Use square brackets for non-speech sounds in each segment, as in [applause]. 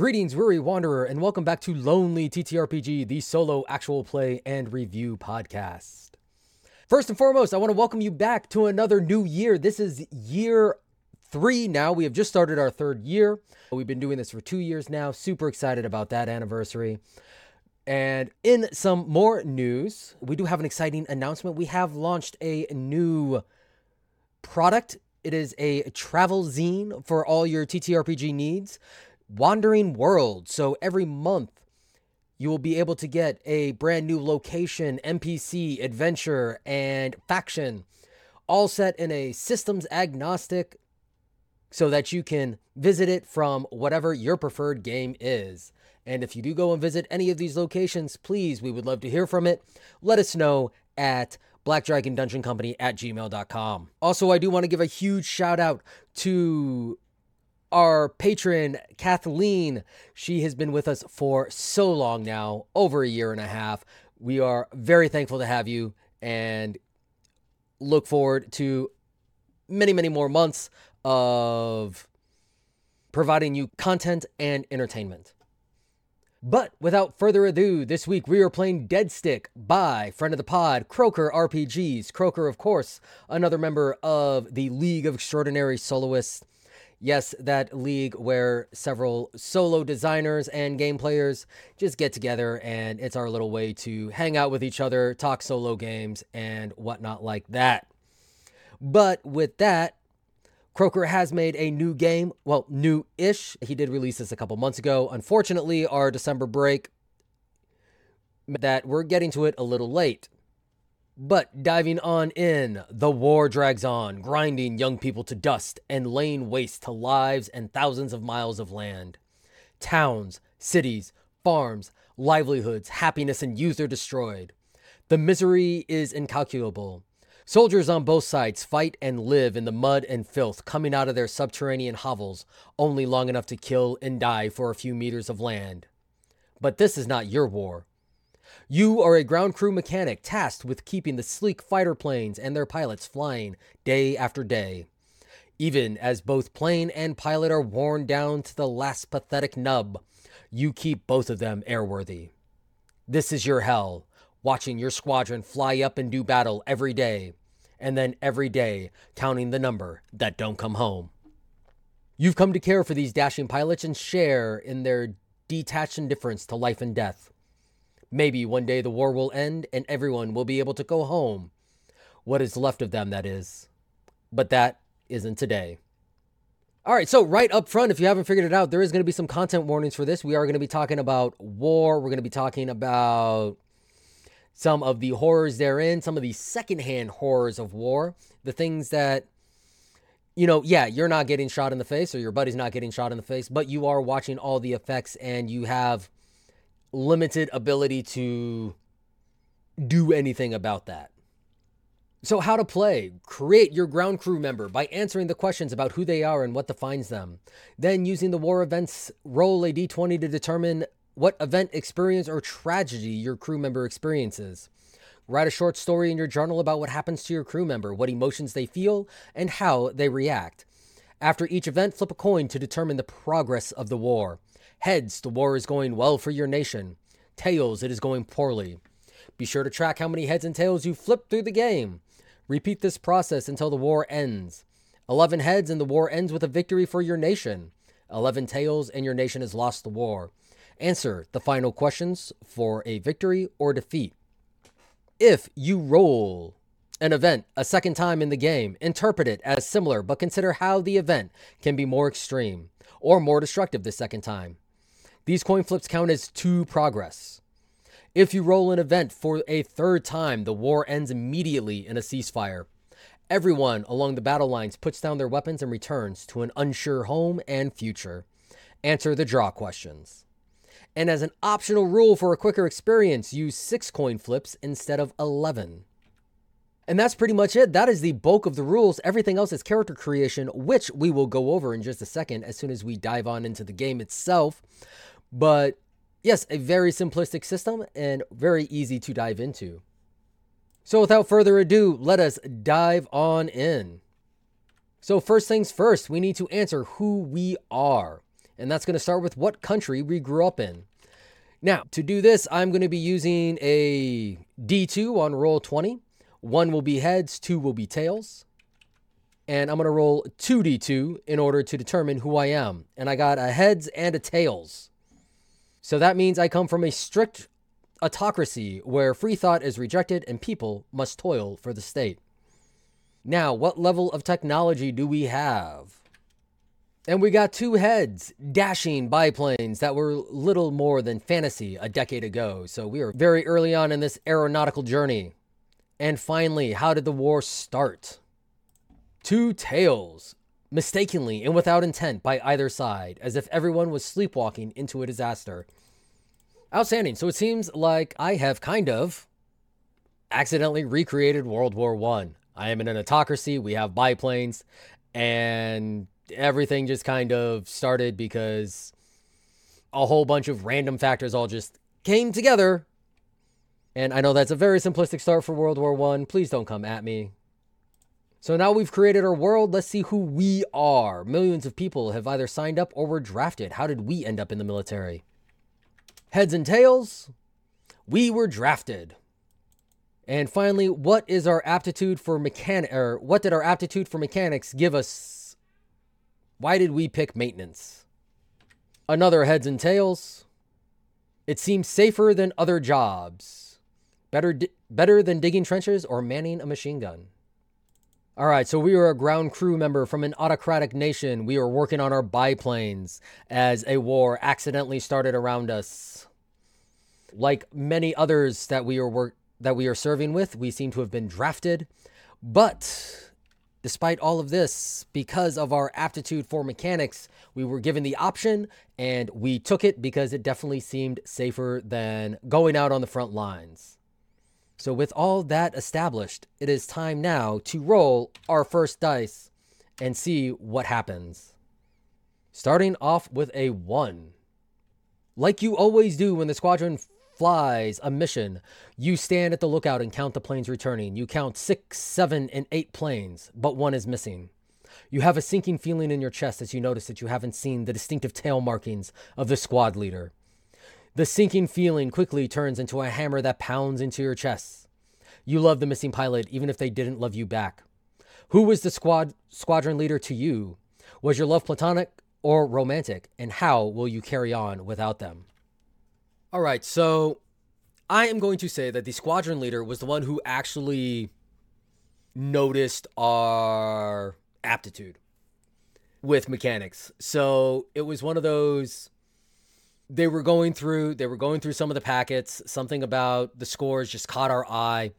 Greetings, weary wanderer, and welcome back to Lonely TTRPG, the solo actual play and review podcast. First and foremost, I want to welcome you back to another new year. This is year three now. We have just started our third year. We've been doing this for two years now. Super excited about that anniversary. And in some more news, we do have an exciting announcement. We have launched a new product. It is a travel zine for all your TTRPG needs. Wandering World. So every month, you will be able to get a brand new location, NPC, adventure, and faction, all set in a systems agnostic so that you can visit it from whatever your preferred game is. And if you do go and visit any of these locations, please, we would love to hear from it. Let us know at Black Dragon Dungeon Company at gmail.com. Also, I do want to give a huge shout out to our patron, Kathleen. She has been with us for so long now, over a year and a half. We are very thankful to have you and look forward to many, many more months of providing you content and entertainment. But without further ado, this week we are playing Dead Stick by friend of the pod, Croaker RPGs. Croaker, of course, another member of the League of Extraordinary Soloists. Yes, that league where several solo designers and game players just get together, and it's our little way to hang out with each other, talk solo games, and whatnot like that. But with that, Croaker has made a new game. Well, new ish. He did release this a couple months ago. Unfortunately, our December break, that we're getting to it a little late. But diving on in, the war drags on, grinding young people to dust and laying waste to lives and thousands of miles of land. Towns, cities, farms, livelihoods, happiness, and youth are destroyed. The misery is incalculable. Soldiers on both sides fight and live in the mud and filth coming out of their subterranean hovels, only long enough to kill and die for a few meters of land. But this is not your war. You are a ground crew mechanic tasked with keeping the sleek fighter planes and their pilots flying day after day. Even as both plane and pilot are worn down to the last pathetic nub, you keep both of them airworthy. This is your hell, watching your squadron fly up and do battle every day, and then every day counting the number that don't come home. You've come to care for these dashing pilots and share in their detached indifference to life and death. Maybe one day the war will end and everyone will be able to go home. What is left of them, that is. But that isn't today. All right, so right up front, if you haven't figured it out, there is going to be some content warnings for this. We are going to be talking about war. We're going to be talking about some of the horrors therein, some of the secondhand horrors of war, the things that, you know, yeah, you're not getting shot in the face or your buddy's not getting shot in the face, but you are watching all the effects and you have limited ability to do anything about that. So, how to play? Create your ground crew member by answering the questions about who they are and what defines them. Then, using the war events, roll a d20 to determine what event, experience, or tragedy your crew member experiences. Write a short story in your journal about what happens to your crew member, what emotions they feel, and how they react. After each event, flip a coin to determine the progress of the war. Heads, the war is going well for your nation. Tails, it is going poorly. Be sure to track how many heads and tails you flip through the game. Repeat this process until the war ends. 11 heads and the war ends with a victory for your nation. 11 tails and your nation has lost the war. Answer the final questions for a victory or defeat. If you roll an event a second time in the game, interpret it as similar, but consider how the event can be more extreme or more destructive the second time. These coin flips count as two progress. If you roll an event for a third time, the war ends immediately in a ceasefire. Everyone along the battle lines puts down their weapons and returns to an unsure home and future. Answer the draw questions. And as an optional rule for a quicker experience, use six coin flips instead of 11. And that's pretty much it. That is the bulk of the rules. Everything else is character creation, which we will go over in just a second as soon as we dive on into the game itself. But yes, a very simplistic system and very easy to dive into. So without further ado, let us dive on in. So, first things first, we need to answer who we are. And that's going to start with what country we grew up in. Now, to do this, I'm going to be using a D2 on roll 20. One will be heads, two will be tails. And I'm going to roll 2d2 in order to determine who I am. And I got a heads and a tails. So that means I come from a strict autocracy where free thought is rejected and people must toil for the state. Now, what level of technology do we have? And we got two heads dashing biplanes that were little more than fantasy a decade ago. So we are very early on in this aeronautical journey. And finally, how did the war start? Two tails, mistakenly and without intent by either side, as if everyone was sleepwalking into a disaster. Outstanding. So it seems like I have kind of accidentally recreated World War One. I. I am in an autocracy. We have biplanes, and everything just kind of started because a whole bunch of random factors all just came together. And I know that's a very simplistic start for World War One. Please don't come at me. So now we've created our world. Let's see who we are. Millions of people have either signed up or were drafted. How did we end up in the military? Heads and tails, we were drafted. And finally, what is our aptitude for mechanic or what did our aptitude for mechanics give us? Why did we pick maintenance? Another heads and tails. It seems safer than other jobs. Better di- better than digging trenches or manning a machine gun. All right, so we were a ground crew member from an autocratic nation. We were working on our biplanes as a war accidentally started around us. Like many others that we are work that we are serving with, we seem to have been drafted. But despite all of this, because of our aptitude for mechanics, we were given the option and we took it because it definitely seemed safer than going out on the front lines. So, with all that established, it is time now to roll our first dice and see what happens. Starting off with a 1. Like you always do when the squadron flies a mission, you stand at the lookout and count the planes returning. You count six, seven, and eight planes, but one is missing. You have a sinking feeling in your chest as you notice that you haven't seen the distinctive tail markings of the squad leader. The sinking feeling quickly turns into a hammer that pounds into your chest. You love the missing pilot, even if they didn't love you back. Who was the squad squadron leader to you? Was your love platonic or romantic? And how will you carry on without them? All right, so I am going to say that the squadron leader was the one who actually noticed our aptitude with mechanics. So it was one of those they were going through they were going through some of the packets. Something about the scores just caught our eye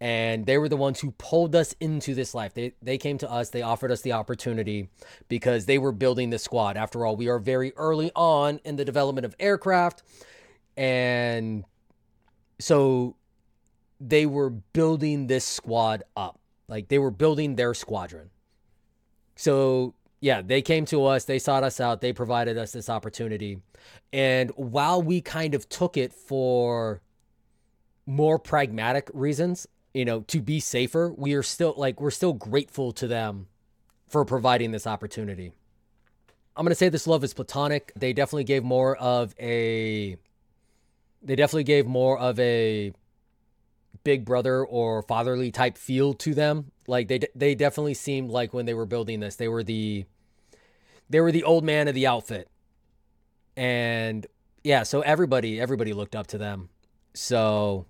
and they were the ones who pulled us into this life. They they came to us they offered us the opportunity because they were building the squad. After all we are very early on in the development of aircraft and so they were building this squad up. Like they were building their squadron. So yeah, they came to us, they sought us out, they provided us this opportunity. And while we kind of took it for more pragmatic reasons, you know, to be safer, we are still like, we're still grateful to them for providing this opportunity. I'm going to say this love is platonic. They definitely gave more of a, they definitely gave more of a big brother or fatherly type feel to them. Like they they definitely seemed like when they were building this, they were the they were the old man of the outfit. And yeah, so everybody everybody looked up to them. So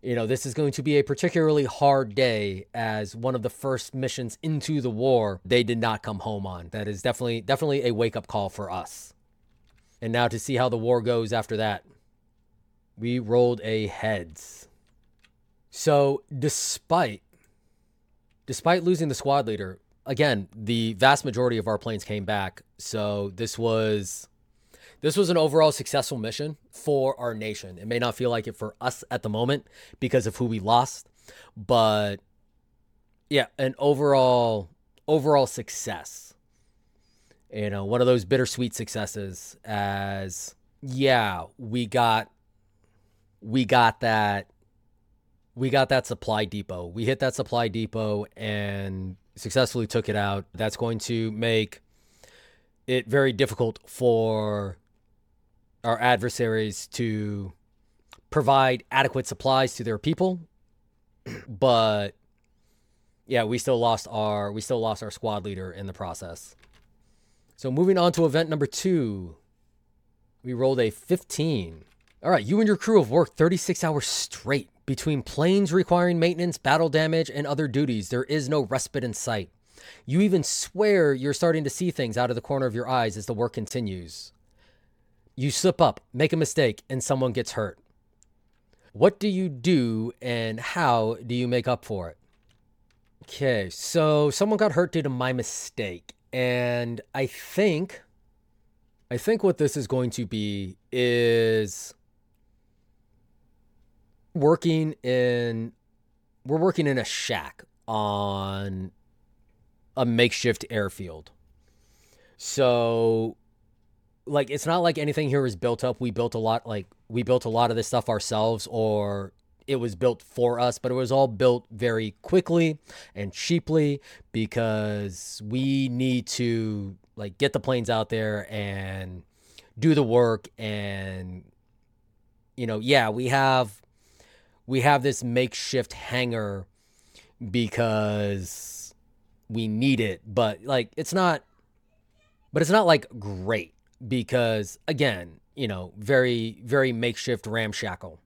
you know, this is going to be a particularly hard day as one of the first missions into the war they did not come home on. That is definitely definitely a wake-up call for us. And now to see how the war goes after that. We rolled a heads. So, despite despite losing the squad leader, again, the vast majority of our planes came back. So, this was this was an overall successful mission for our nation. It may not feel like it for us at the moment because of who we lost, but yeah, an overall overall success. You know, one of those bittersweet successes as yeah, we got we got that we got that supply depot. We hit that supply depot and successfully took it out. That's going to make it very difficult for our adversaries to provide adequate supplies to their people. [clears throat] but yeah, we still lost our we still lost our squad leader in the process. So moving on to event number 2. We rolled a 15. All right, you and your crew have worked 36 hours straight between planes requiring maintenance, battle damage, and other duties. There is no respite in sight. You even swear you're starting to see things out of the corner of your eyes as the work continues. You slip up, make a mistake, and someone gets hurt. What do you do and how do you make up for it? Okay, so someone got hurt due to my mistake. And I think I think what this is going to be is working in we're working in a shack on a makeshift airfield. So like it's not like anything here is built up. We built a lot like we built a lot of this stuff ourselves or it was built for us, but it was all built very quickly and cheaply because we need to like get the planes out there and do the work and you know, yeah, we have we have this makeshift hangar because we need it, but like it's not but it's not like great because again, you know, very very makeshift ramshackle.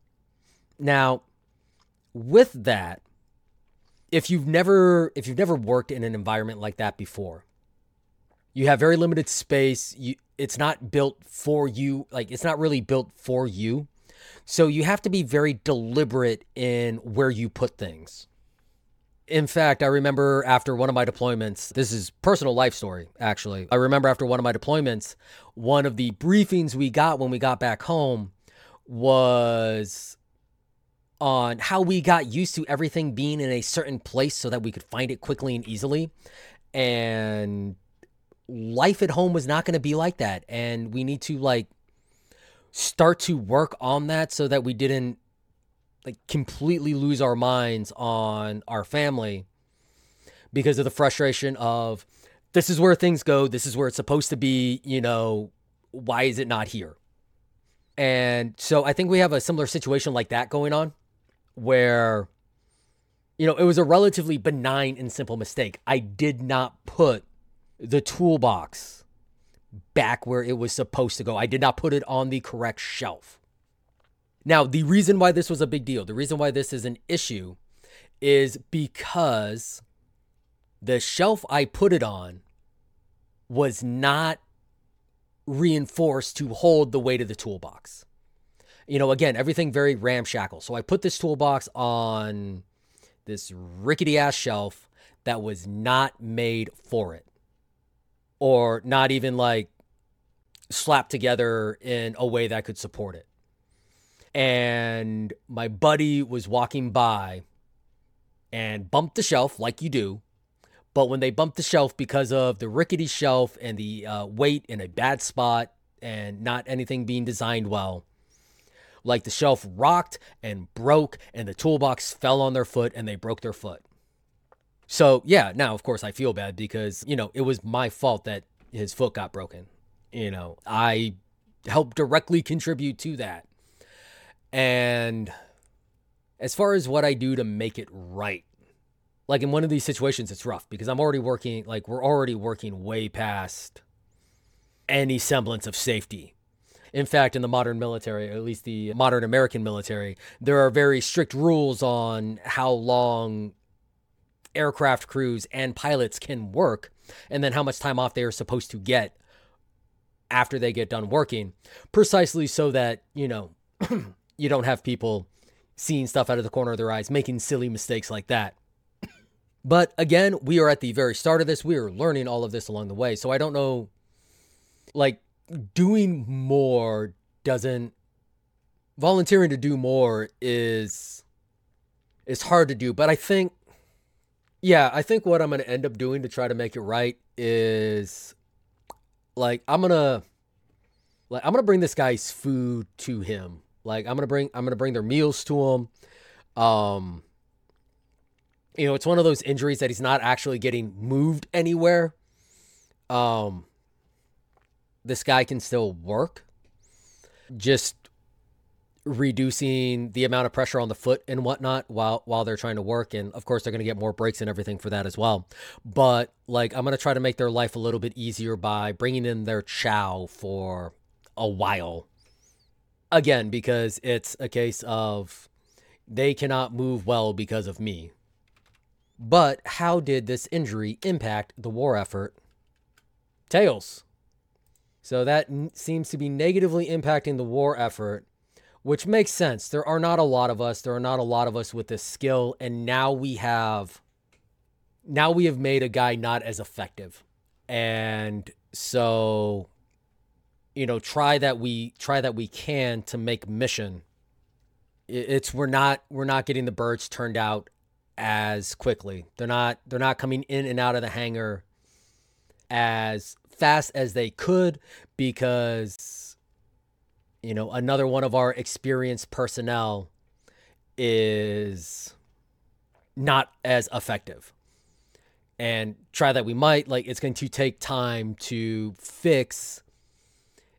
Now, with that, if you've never if you've never worked in an environment like that before, you have very limited space, you it's not built for you, like it's not really built for you. So you have to be very deliberate in where you put things. In fact, I remember after one of my deployments, this is personal life story actually. I remember after one of my deployments, one of the briefings we got when we got back home was on how we got used to everything being in a certain place so that we could find it quickly and easily. And life at home was not going to be like that and we need to like start to work on that so that we didn't like completely lose our minds on our family because of the frustration of this is where things go, this is where it's supposed to be, you know, why is it not here? And so I think we have a similar situation like that going on where you know, it was a relatively benign and simple mistake. I did not put the toolbox back where it was supposed to go. I did not put it on the correct shelf. Now, the reason why this was a big deal, the reason why this is an issue is because the shelf I put it on was not reinforced to hold the weight of the toolbox. You know, again, everything very ramshackle. So I put this toolbox on this rickety ass shelf that was not made for it, or not even like slapped together in a way that could support it and my buddy was walking by and bumped the shelf like you do. But when they bumped the shelf because of the rickety shelf and the uh, weight in a bad spot and not anything being designed well, like the shelf rocked and broke and the toolbox fell on their foot and they broke their foot. So, yeah, now of course I feel bad because, you know, it was my fault that his foot got broken. You know, I helped directly contribute to that. And as far as what I do to make it right, like in one of these situations, it's rough because I'm already working, like, we're already working way past any semblance of safety. In fact, in the modern military, at least the modern American military, there are very strict rules on how long aircraft crews and pilots can work and then how much time off they are supposed to get after they get done working, precisely so that, you know, [clears throat] you don't have people seeing stuff out of the corner of their eyes, making silly mistakes like that. But again, we are at the very start of this. We are learning all of this along the way. So I don't know, like, doing more doesn't, volunteering to do more is, is hard to do. But I think, yeah, I think what I'm going to end up doing to try to make it right is, like, I'm going to, like, I'm going to bring this guy's food to him like I'm gonna bring I'm gonna bring their meals to him. Um, you know, it's one of those injuries that he's not actually getting moved anywhere. Um, this guy can still work. Just reducing the amount of pressure on the foot and whatnot while while they're trying to work. And of course they're going to get more breaks and everything for that as well. But like i'm going to try to make their life a little bit easier by bringing in their chow for a while. Again because it's a case of they cannot move well because of me. But how did this injury impact the war effort? Tails. So that n- seems to be negatively impacting the war effort which makes sense. There are not a lot of us. There are not a lot of us with this skill, and now we have now we have made a guy not as effective. And so you know, try that we try that we can to make mission. It's we're not we're not getting the birds turned out as quickly. They're not they're not coming in and out of the hangar as fast as they could because you know, another one of our experienced personnel is not as effective. And try that we might, like, it's going to take time to fix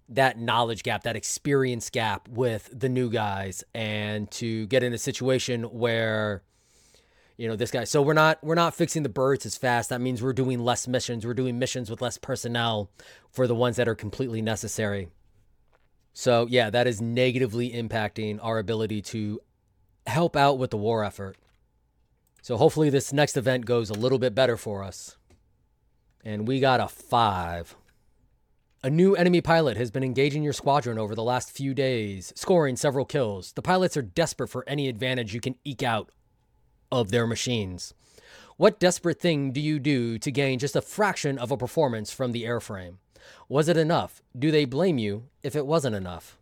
that knowledge gap, that experience gap with the new guys, and to get in a situation where, you know, this guy. So we're not we're not fixing the birds as fast. That means we're doing less missions. We're doing missions with less personnel for the ones that are completely necessary. So, yeah, that is negatively impacting our ability to help out with the war effort. So, hopefully, this next event goes a little bit better for us. And we got a five. A new enemy pilot has been engaging your squadron over the last few days, scoring several kills. The pilots are desperate for any advantage you can eke out of their machines. What desperate thing do you do to gain just a fraction of a performance from the airframe? Was it enough? Do they blame you if it wasn't enough?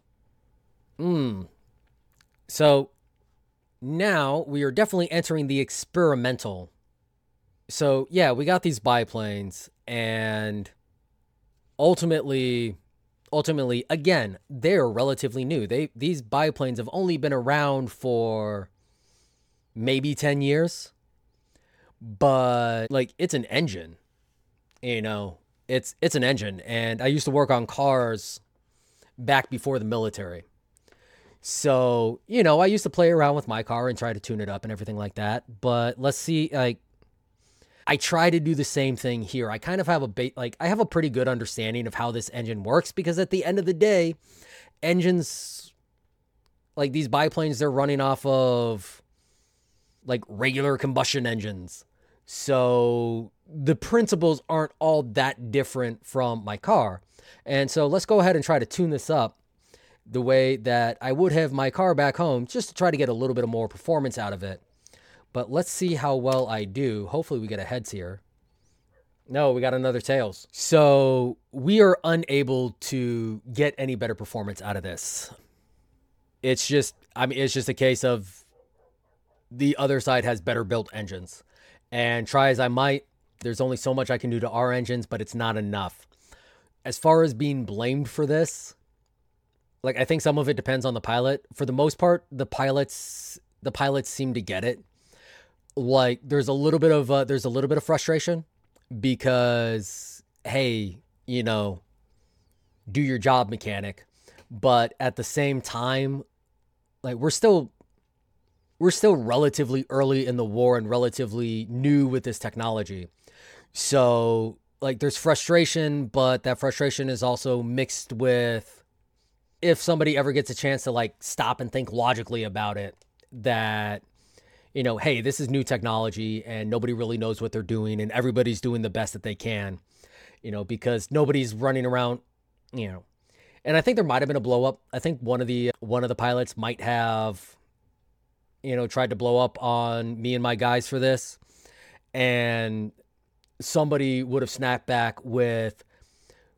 Hmm. So now we are definitely entering the experimental. So yeah, we got these biplanes and ultimately ultimately again, they're relatively new. They these biplanes have only been around for maybe 10 years. But like it's an engine. You know, it's it's an engine, and I used to work on cars back before the military. So, you know, I used to play around with my car and try to tune it up and everything like that. But let's see, like, I try to do the same thing here. I kind of have a ba- like I have a pretty good understanding of how this engine works because at the end of the day, engines like these biplanes they're running off of like regular combustion engines. So the principles aren't all that different from my car. And so let's go ahead and try to tune this up the way that I would have my car back home just to try to get a little bit more performance out of it. But let's see how well I do. Hopefully we get a heads here. No, we got another tails. So we are unable to get any better performance out of this. It's just, I mean, it's just a case of the other side has better built engines. And try as I might, there's only so much I can do to our engines, but it's not enough. As far as being blamed for this, like I think some of it depends on the pilot. For the most part, the pilots the pilots seem to get it. Like there's a little bit of uh, there's a little bit of frustration because hey, you know, do your job mechanic. But at the same time, like we're still we're still relatively early in the war and relatively new with this technology. So, like, there's frustration, but that frustration is also mixed with if somebody ever gets a chance to like stop and think logically about it, that, you know, hey, this is new technology and nobody really knows what they're doing and everybody's doing the best that they can, you know, because nobody's running around, you know. And I think there might have been a blow up. I think one of the one of the pilots might have you know tried to blow up on me and my guys for this and somebody would have snapped back with,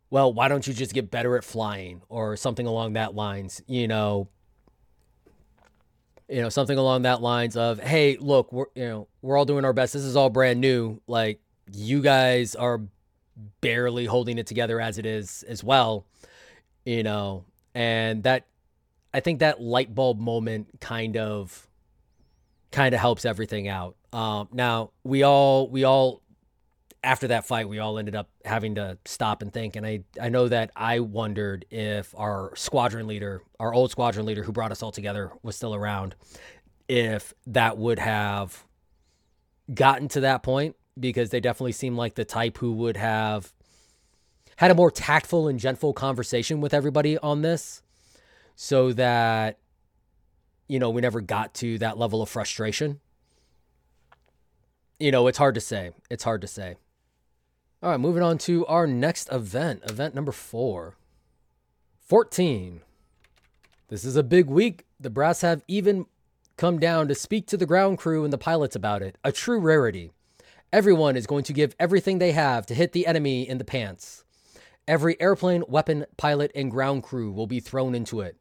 well, why don't you just get better at flying or something along that lines, you know, you know, something along that lines of, hey, look, we're, you know, we're all doing our best. This is all brand new. Like you guys are barely holding it together as it is as well, you know, and that, I think that light bulb moment kind of, kind of helps everything out. Um, now we all, we all after that fight, we all ended up having to stop and think. And I, I know that I wondered if our squadron leader, our old squadron leader who brought us all together, was still around, if that would have gotten to that point, because they definitely seem like the type who would have had a more tactful and gentle conversation with everybody on this so that, you know, we never got to that level of frustration. You know, it's hard to say. It's hard to say. All right, moving on to our next event, event number four 14. This is a big week. The brass have even come down to speak to the ground crew and the pilots about it. A true rarity. Everyone is going to give everything they have to hit the enemy in the pants. Every airplane, weapon, pilot, and ground crew will be thrown into it.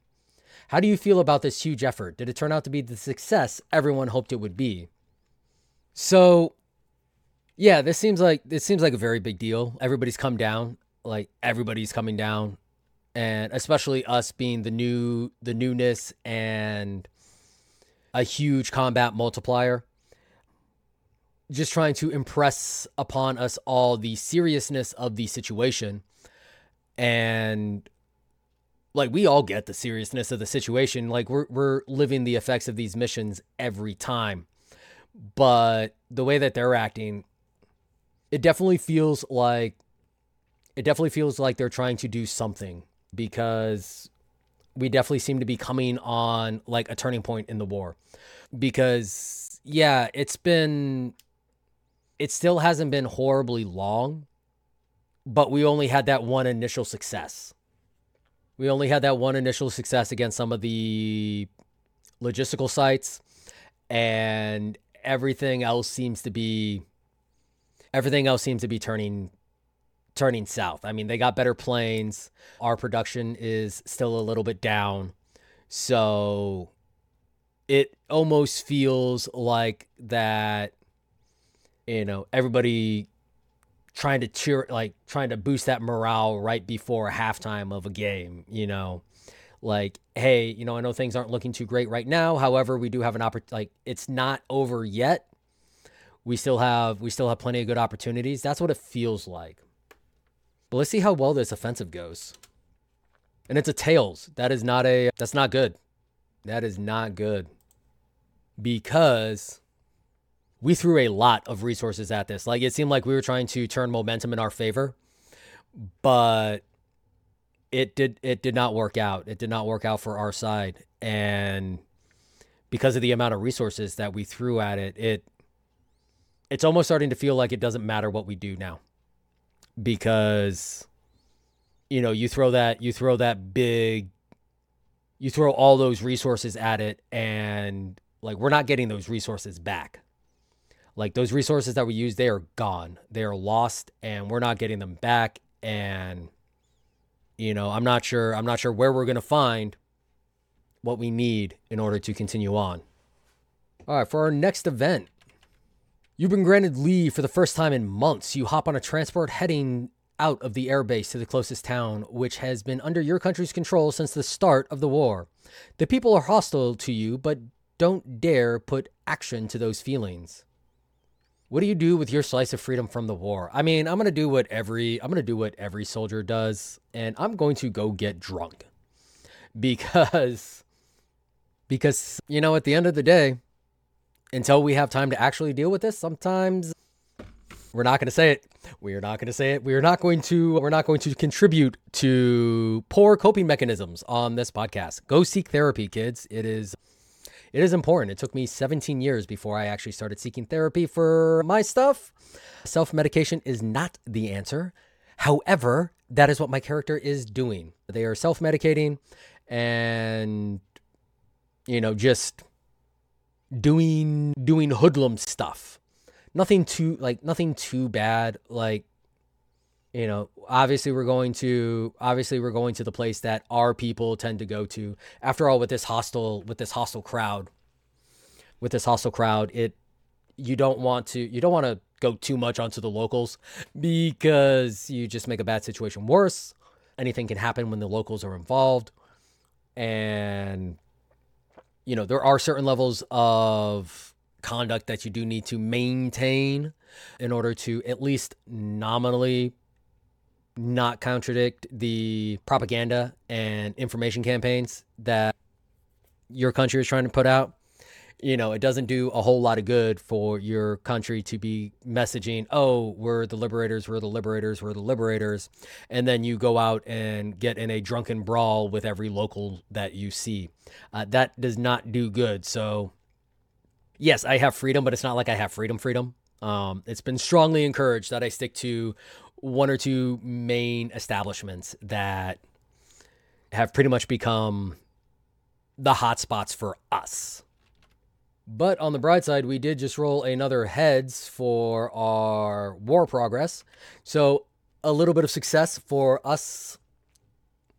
How do you feel about this huge effort? Did it turn out to be the success everyone hoped it would be? So, yeah, this seems like this seems like a very big deal. Everybody's come down, like everybody's coming down, and especially us being the new the newness and a huge combat multiplier. Just trying to impress upon us all the seriousness of the situation. And like we all get the seriousness of the situation. Like we're we're living the effects of these missions every time. But the way that they're acting, it definitely feels like it definitely feels like they're trying to do something because we definitely seem to be coming on like a turning point in the war. Because yeah it's been it still hasn't been horribly long but we only had that one initial success. We only had that one initial success against some of the logistical sites and everything else seems to be everything else seems to be turning turning south. I mean, they got better planes. Our production is still a little bit down. So it almost feels like that, you know, everybody trying to cheer, like trying to boost that morale right before halftime of a game, you know, like, hey, you know, I know things aren't looking too great right now. However, we do have an opportunity, like, it's not over yet. We still have, we still have plenty of good opportunities. That's what it feels like. But let's see how well this offensive goes. And it's a tails. That is not a that's not good. That is not good. Because we threw a lot of resources at this. Like it seemed like we were trying to turn momentum in our favor, but it did it did not work out. It did not work out for our side. And because of the amount of resources that we threw at it, it it's almost starting to feel like it doesn't matter what we do now because you know you throw that you throw that big you throw all those resources at it and like we're not getting those resources back. Like those resources that we use they are gone. They are lost and we're not getting them back. And you know i'm not sure i'm not sure where we're going to find what we need in order to continue on. All right for our next event You've been granted leave for the first time in months. You hop on a transport heading out of the airbase to the closest town, which has been under your country's control since the start of the war. The people are hostile to you, but don't dare put action to those feelings. What do you do with your slice of freedom from the war? I mean, I'm to do what every I'm to do what every soldier does, and I'm going to go get drunk. [laughs] Because because you know, at the end of the day, until we have time to actually deal with this, sometimes we're not going to say it. We are not going to say it. We are not going to we're not going to contribute to poor coping mechanisms on this podcast. Go seek therapy, kids. It is it is important. It took me 17 years before I actually started seeking therapy for my stuff. Self-medication is not the answer. However, that is what my character is doing. They are self-medicating and you know, just doing doing hoodlum stuff. Nothing too like nothing too bad. Like you know, obviously we're going to obviously we're going to the place that our people tend to go to. After all, with this hostile with this hostile crowd, with this hostile crowd, it you don't want to you don't want to go too much onto the locals because you just make a bad situation worse. Anything can happen when the locals are involved. And you know, there are certain levels of conduct that you do need to maintain in order to at least nominally not contradict the propaganda and information campaigns that your country is trying to put out. You know, it doesn't do a whole lot of good for your country to be messaging, oh, we're the liberators, we're the liberators, we're the liberators. And then you go out and get in a drunken brawl with every local that you see. Uh, that does not do good. So, yes, I have freedom, but it's not like I have freedom, freedom. Um, it's been strongly encouraged that I stick to one or two main establishments that have pretty much become the hotspots for us. But on the bright side, we did just roll another heads for our war progress. So a little bit of success for us.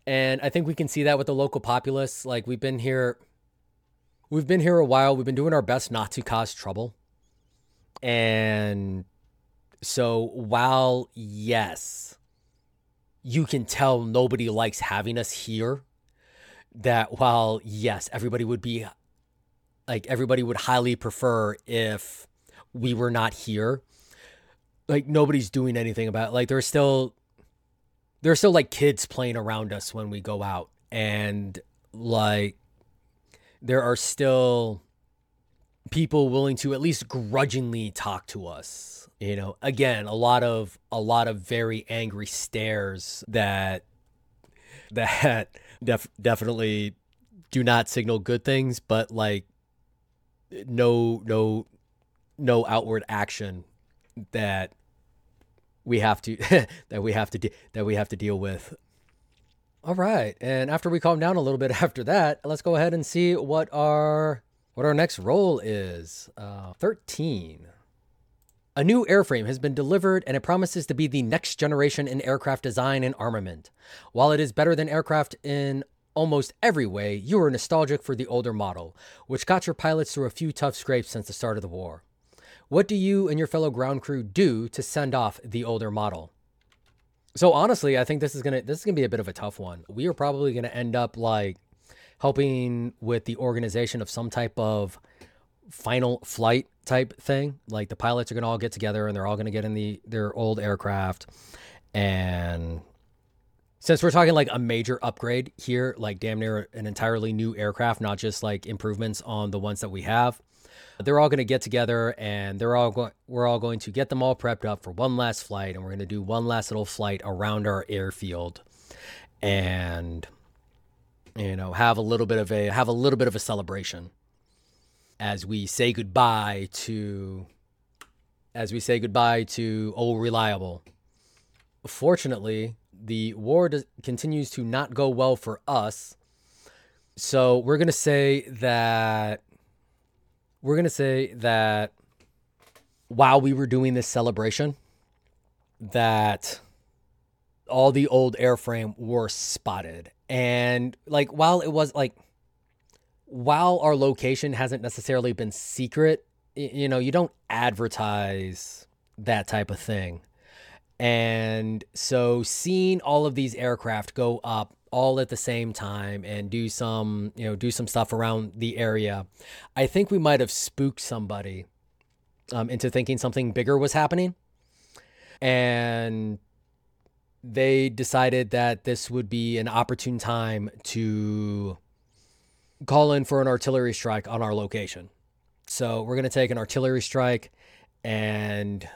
And I think we can see that with the local populace. Like we've been here we've been here a while. We've been doing our best not to cause trouble. And so while yes, you can tell nobody likes having us here, that while yes, everybody would be like everybody would highly prefer if we were not here. Like nobody's doing anything about it. like there's still there's still like kids playing around us when we go out and like there are still people willing to at least grudgingly talk to us you know again a lot of a lot of very angry stares that that [laughs] def- definitely do not signal good things but like no no no outward action that we have to [laughs] that we have to de- that we have to deal with. All right and after we calm down a little bit [laughs] after that let's go ahead and see what our what our next roll is. Uh 13 a new airframe has been delivered and it promises to be the next generation in aircraft design and armament. While it is better than aircraft in almost every way, you are nostalgic for the older model, which got your pilots through a few tough scrapes since the start of the war. What do you and your fellow ground crew do to send off the older model? So honestly, I think this is gonna this is gonna be a bit of a tough one. We are probably gonna end up like helping with the organization of some type of final flight type thing. Like the pilots are to all get together and they're all to get in the their old aircraft and since we're talking like a major upgrade here, like damn near an entirely new aircraft, not just like improvements on the ones that we have, they're all going to get together and they're all going we're all going to get them all prepped up for one last flight and we're going to do one last little flight around our airfield and you know have a little bit of a have a little bit of a celebration as we say goodbye to as we say goodbye to old reliable. Fortunately, the war does, continues to not go well for us. So we're going to say that we're going to say that while we were doing this celebration that all the old airframe were spotted and like while it was like while our location hasn't necessarily been secret, you know, you don't advertise that type of thing. And so seeing all of these aircraft go up all at the same time and do some, you know, do some stuff around the area, I think we might have spooked somebody um, into thinking something bigger was happening. And they decided that this would be an opportune time to call in for an artillery strike on our location. So we're going to take an artillery strike and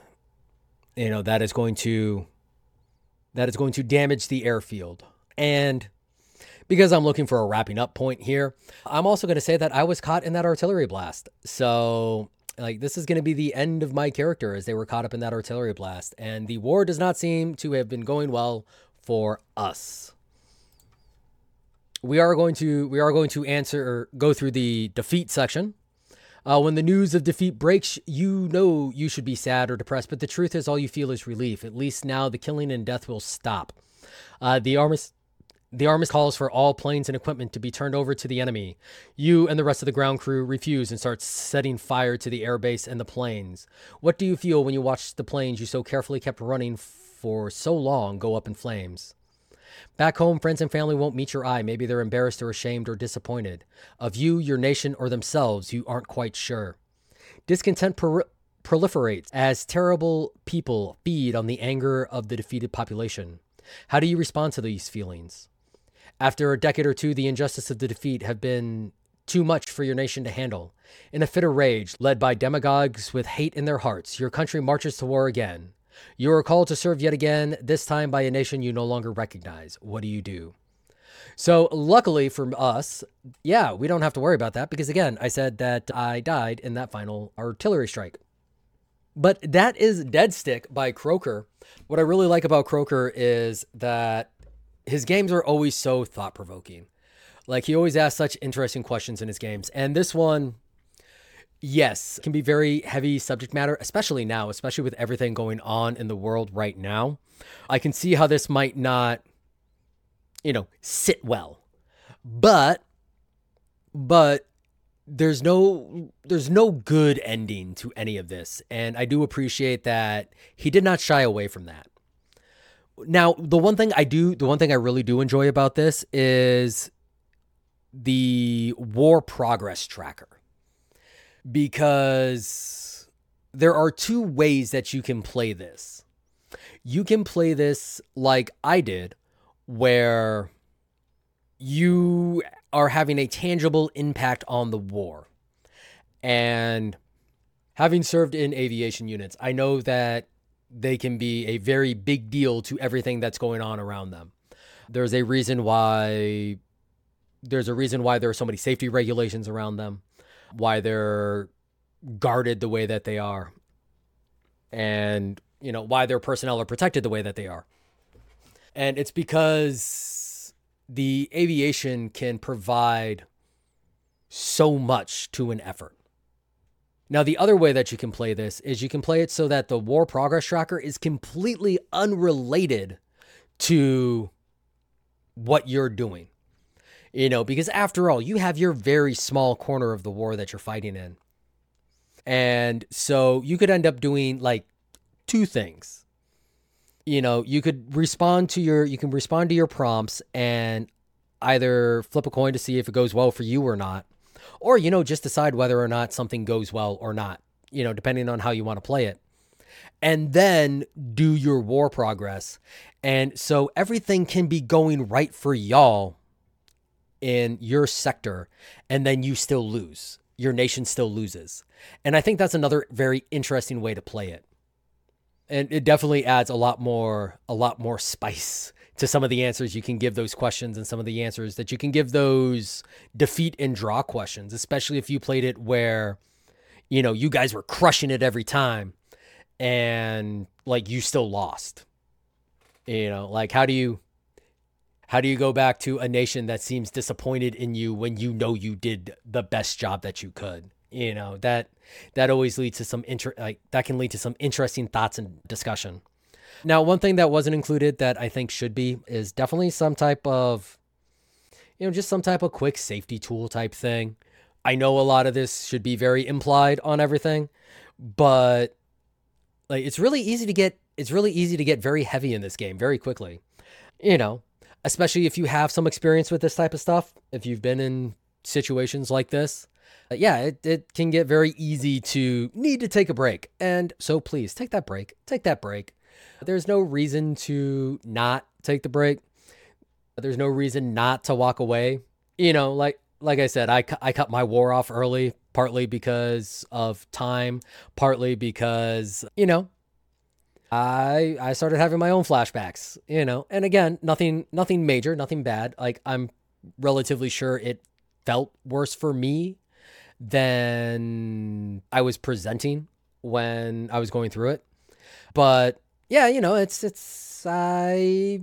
you know that is going to that is going to damage the airfield. And because I'm looking for a wrapping up point here, I'm also going to say that I was caught in that artillery blast. So like this is going to be the end of my character as they were caught up in that artillery blast and the war does not seem to have been going well for us we are going to we are going to answer or go through the defeat section. Uh, when the news of defeat breaks, you know you should be sad or depressed, but the truth is, all you feel is relief. At least now, the killing and death will stop. Uh, the armis the armis calls for all planes and equipment to be turned over to the enemy. You and the rest of the ground crew refuse and start setting fire to the airbase and the planes. What do you feel when you watch the planes you so carefully kept running for so long go up in flames? Back home, friends and family won't meet your eye. Maybe they're embarrassed or ashamed or disappointed. Of you, your nation, or themselves, you aren't quite sure. Discontent per- proliferates as terrible people feed on the anger of the defeated population. How do you respond to these feelings? After a decade or two, the injustice of the defeat have been too much for your nation to handle. In a fit of rage, led by demagogues with hate in their hearts, your country marches to war again. You are called to serve yet again, this time by a nation you no longer recognize. What do you do? So, luckily for us, yeah, we don't have to worry about that because, again, I said that I died in that final artillery strike. But that is Dead Stick by Croaker. What I really like about Croaker is that his games are always so thought provoking. Like, he always asks such interesting questions in his games. And this one, yes, can be very heavy subject matter, especially now, especially with everything going on in the world right now. I can see how this might not, you know, sit well. But, but there's no there's no good ending to any of this and i do appreciate that he did not shy away from that now the one thing i do the one thing i really do enjoy about this is the war progress tracker because there are two ways that you can play this. You can play this like I did, where you are having a tangible impact on the war. And having served in aviation units, I know that they can be a very big deal to everything that's going on around them. There's a reason why there's a reason why there are so many safety regulations around them why they're guarded the way that they are and you know why their personnel are protected the way that they are. And it's because the aviation can provide so much to an effort. Now the other way that you can play this is you can play it so that the war progress tracker is completely unrelated to what you're doing you know, because after all, you have your very small corner of the war that you're fighting in. And so you could end up doing like two things. You know, you could respond to your you can respond to your prompts and either flip a coin to see if it goes well for you or not. Or, you know, just decide whether or not something goes well or not, you know, depending on how you want to play it. And then do your war progress. And so everything can be going right for y'all in your sector and then you still lose. Your nation still loses. And I think that's another very interesting way to play it. And it definitely adds a lot more a lot more spice to some of the answers you can give those questions and some of the answers that you can give those defeat and draw questions, especially if you played it where you know, you guys were crushing it every time and like you still lost. You know, like how do you how do you go back to a nation that seems disappointed in you when you know you did the best job that you could? You know, that that always leads to some inter like that can lead to some interesting thoughts and discussion. Now, one thing that wasn't included that I think should be is definitely some type of you know, just some type of quick safety tool type thing. I know a lot of this should be very implied on everything, but like it's really easy to get it's really easy to get very heavy in this game very quickly. You know, especially if you have some experience with this type of stuff, if you've been in situations like this. Uh, yeah, it, it can get very easy to need to take a break. And so please take that break. Take that break. There's no reason to not take the break. There's no reason not to walk away. You know, like like I said, I, I cut my war off early, partly because of time, partly because, you know, I I started having my own flashbacks, you know. And again, nothing nothing major, nothing bad. Like I'm relatively sure it felt worse for me than I was presenting when I was going through it. But yeah, you know, it's it's I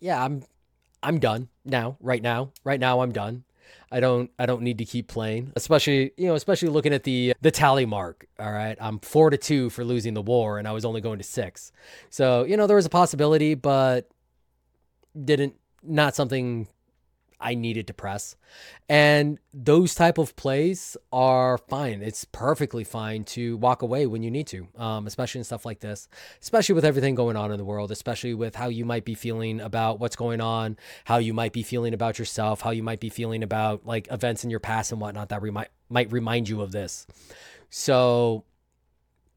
yeah, I'm I'm done now, right now. Right now I'm done. I don't I don't need to keep playing, especially you know especially looking at the the tally mark. All right, I'm four to two for losing the war, and I was only going to six. So you know there was a possibility, but didn't not something I needed to press. And those type of plays are fine. It's perfectly fine to walk away when you need to, um, especially in stuff like this, especially with everything going on in the world, especially with how you might be feeling about what's going on, how you might be feeling about yourself, how you might be feeling about like events in your past and whatnot that remind might remind you of this. So,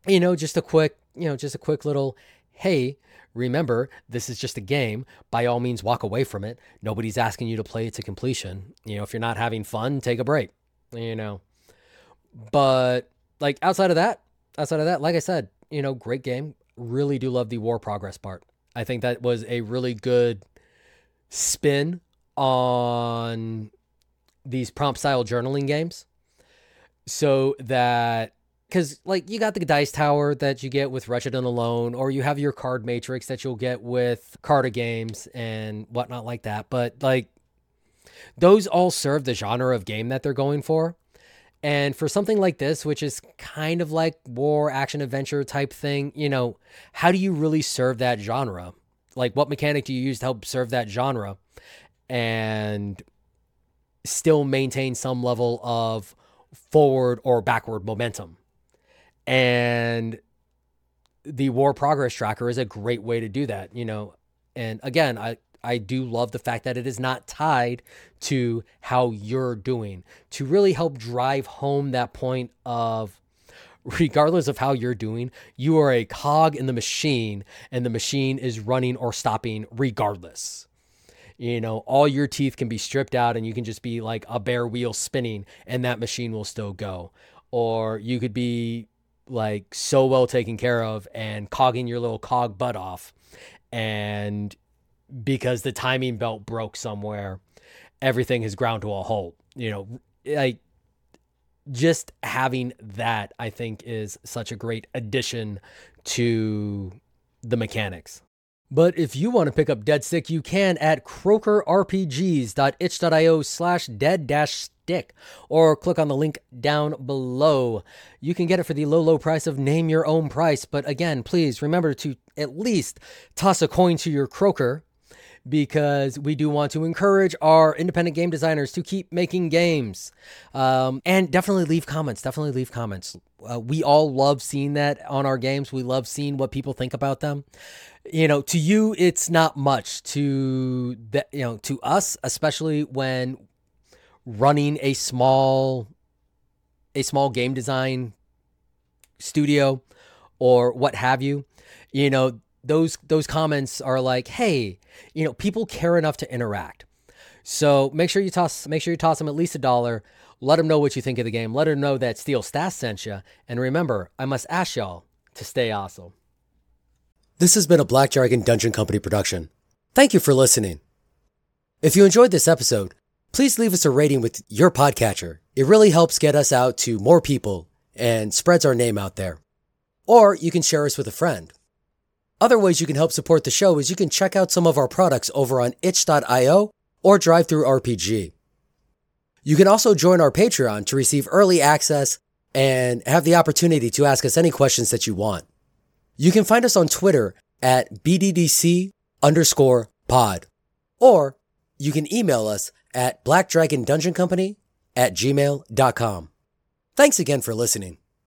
you know, just a quick, you know, just a quick little, hey, remember, this is just a game. By all means, walk away from it. Nobody's asking you to play it to completion. You know, if you're not having fun, take a break, you know. But like outside of that, outside of that, like I said, you know, great game. Really do love the war progress part. I think that was a really good spin on these prompt style journaling games so that because like you got the dice tower that you get with Wretched and Alone, or you have your card matrix that you'll get with Carta games and whatnot like that. But like those all serve the genre of game that they're going for. And for something like this, which is kind of like war action adventure type thing, you know, how do you really serve that genre? Like what mechanic do you use to help serve that genre and still maintain some level of forward or backward momentum? And the war progress tracker is a great way to do that, you know. And again, I I do love the fact that it is not tied to how you're doing to really help drive home that point of regardless of how you're doing, you are a cog in the machine and the machine is running or stopping regardless. You know, all your teeth can be stripped out and you can just be like a bare wheel spinning and that machine will still go. Or you could be like so well taken care of and cogging your little cog butt off. And because the timing belt broke somewhere everything has ground to a halt you know like just having that i think is such a great addition to the mechanics. But if you want to pick up Dead Stick, you can at croakerrpgs.itch.io slash dead dash stick or click on the link down below. You can get it for the low, low price of name your own price. But again, please remember to at least toss a coin to your croaker because we do want to encourage our independent game designers to keep making games. Um, and definitely leave comments. Definitely leave comments. Uh, we all love seeing that on our games. We love seeing what people think about them you know to you it's not much to that you know to us especially when running a small a small game design studio or what have you you know those those comments are like hey you know people care enough to interact. So make sure you toss make sure you toss them at least a dollar. Let them know what you think of the game. Let them know that steel stash sent you and remember i must ask y'all to stay awesome. This has been a Black Dragon Dungeon Company production. Thank you for listening. If you enjoyed this episode, please leave us a rating with your podcatcher. It really helps get us out to more people and spreads our name out there. Or you can share us with a friend. Other ways you can help support the show is you can check out some of our products over on itch.io or DriveThruRPG. You can also join our Patreon to receive early access and have the opportunity to ask us any questions that you want. You can find us on Twitter at BDDC underscore pod, or you can email us at Black Dragon Dungeon Company at gmail.com. Thanks again for listening.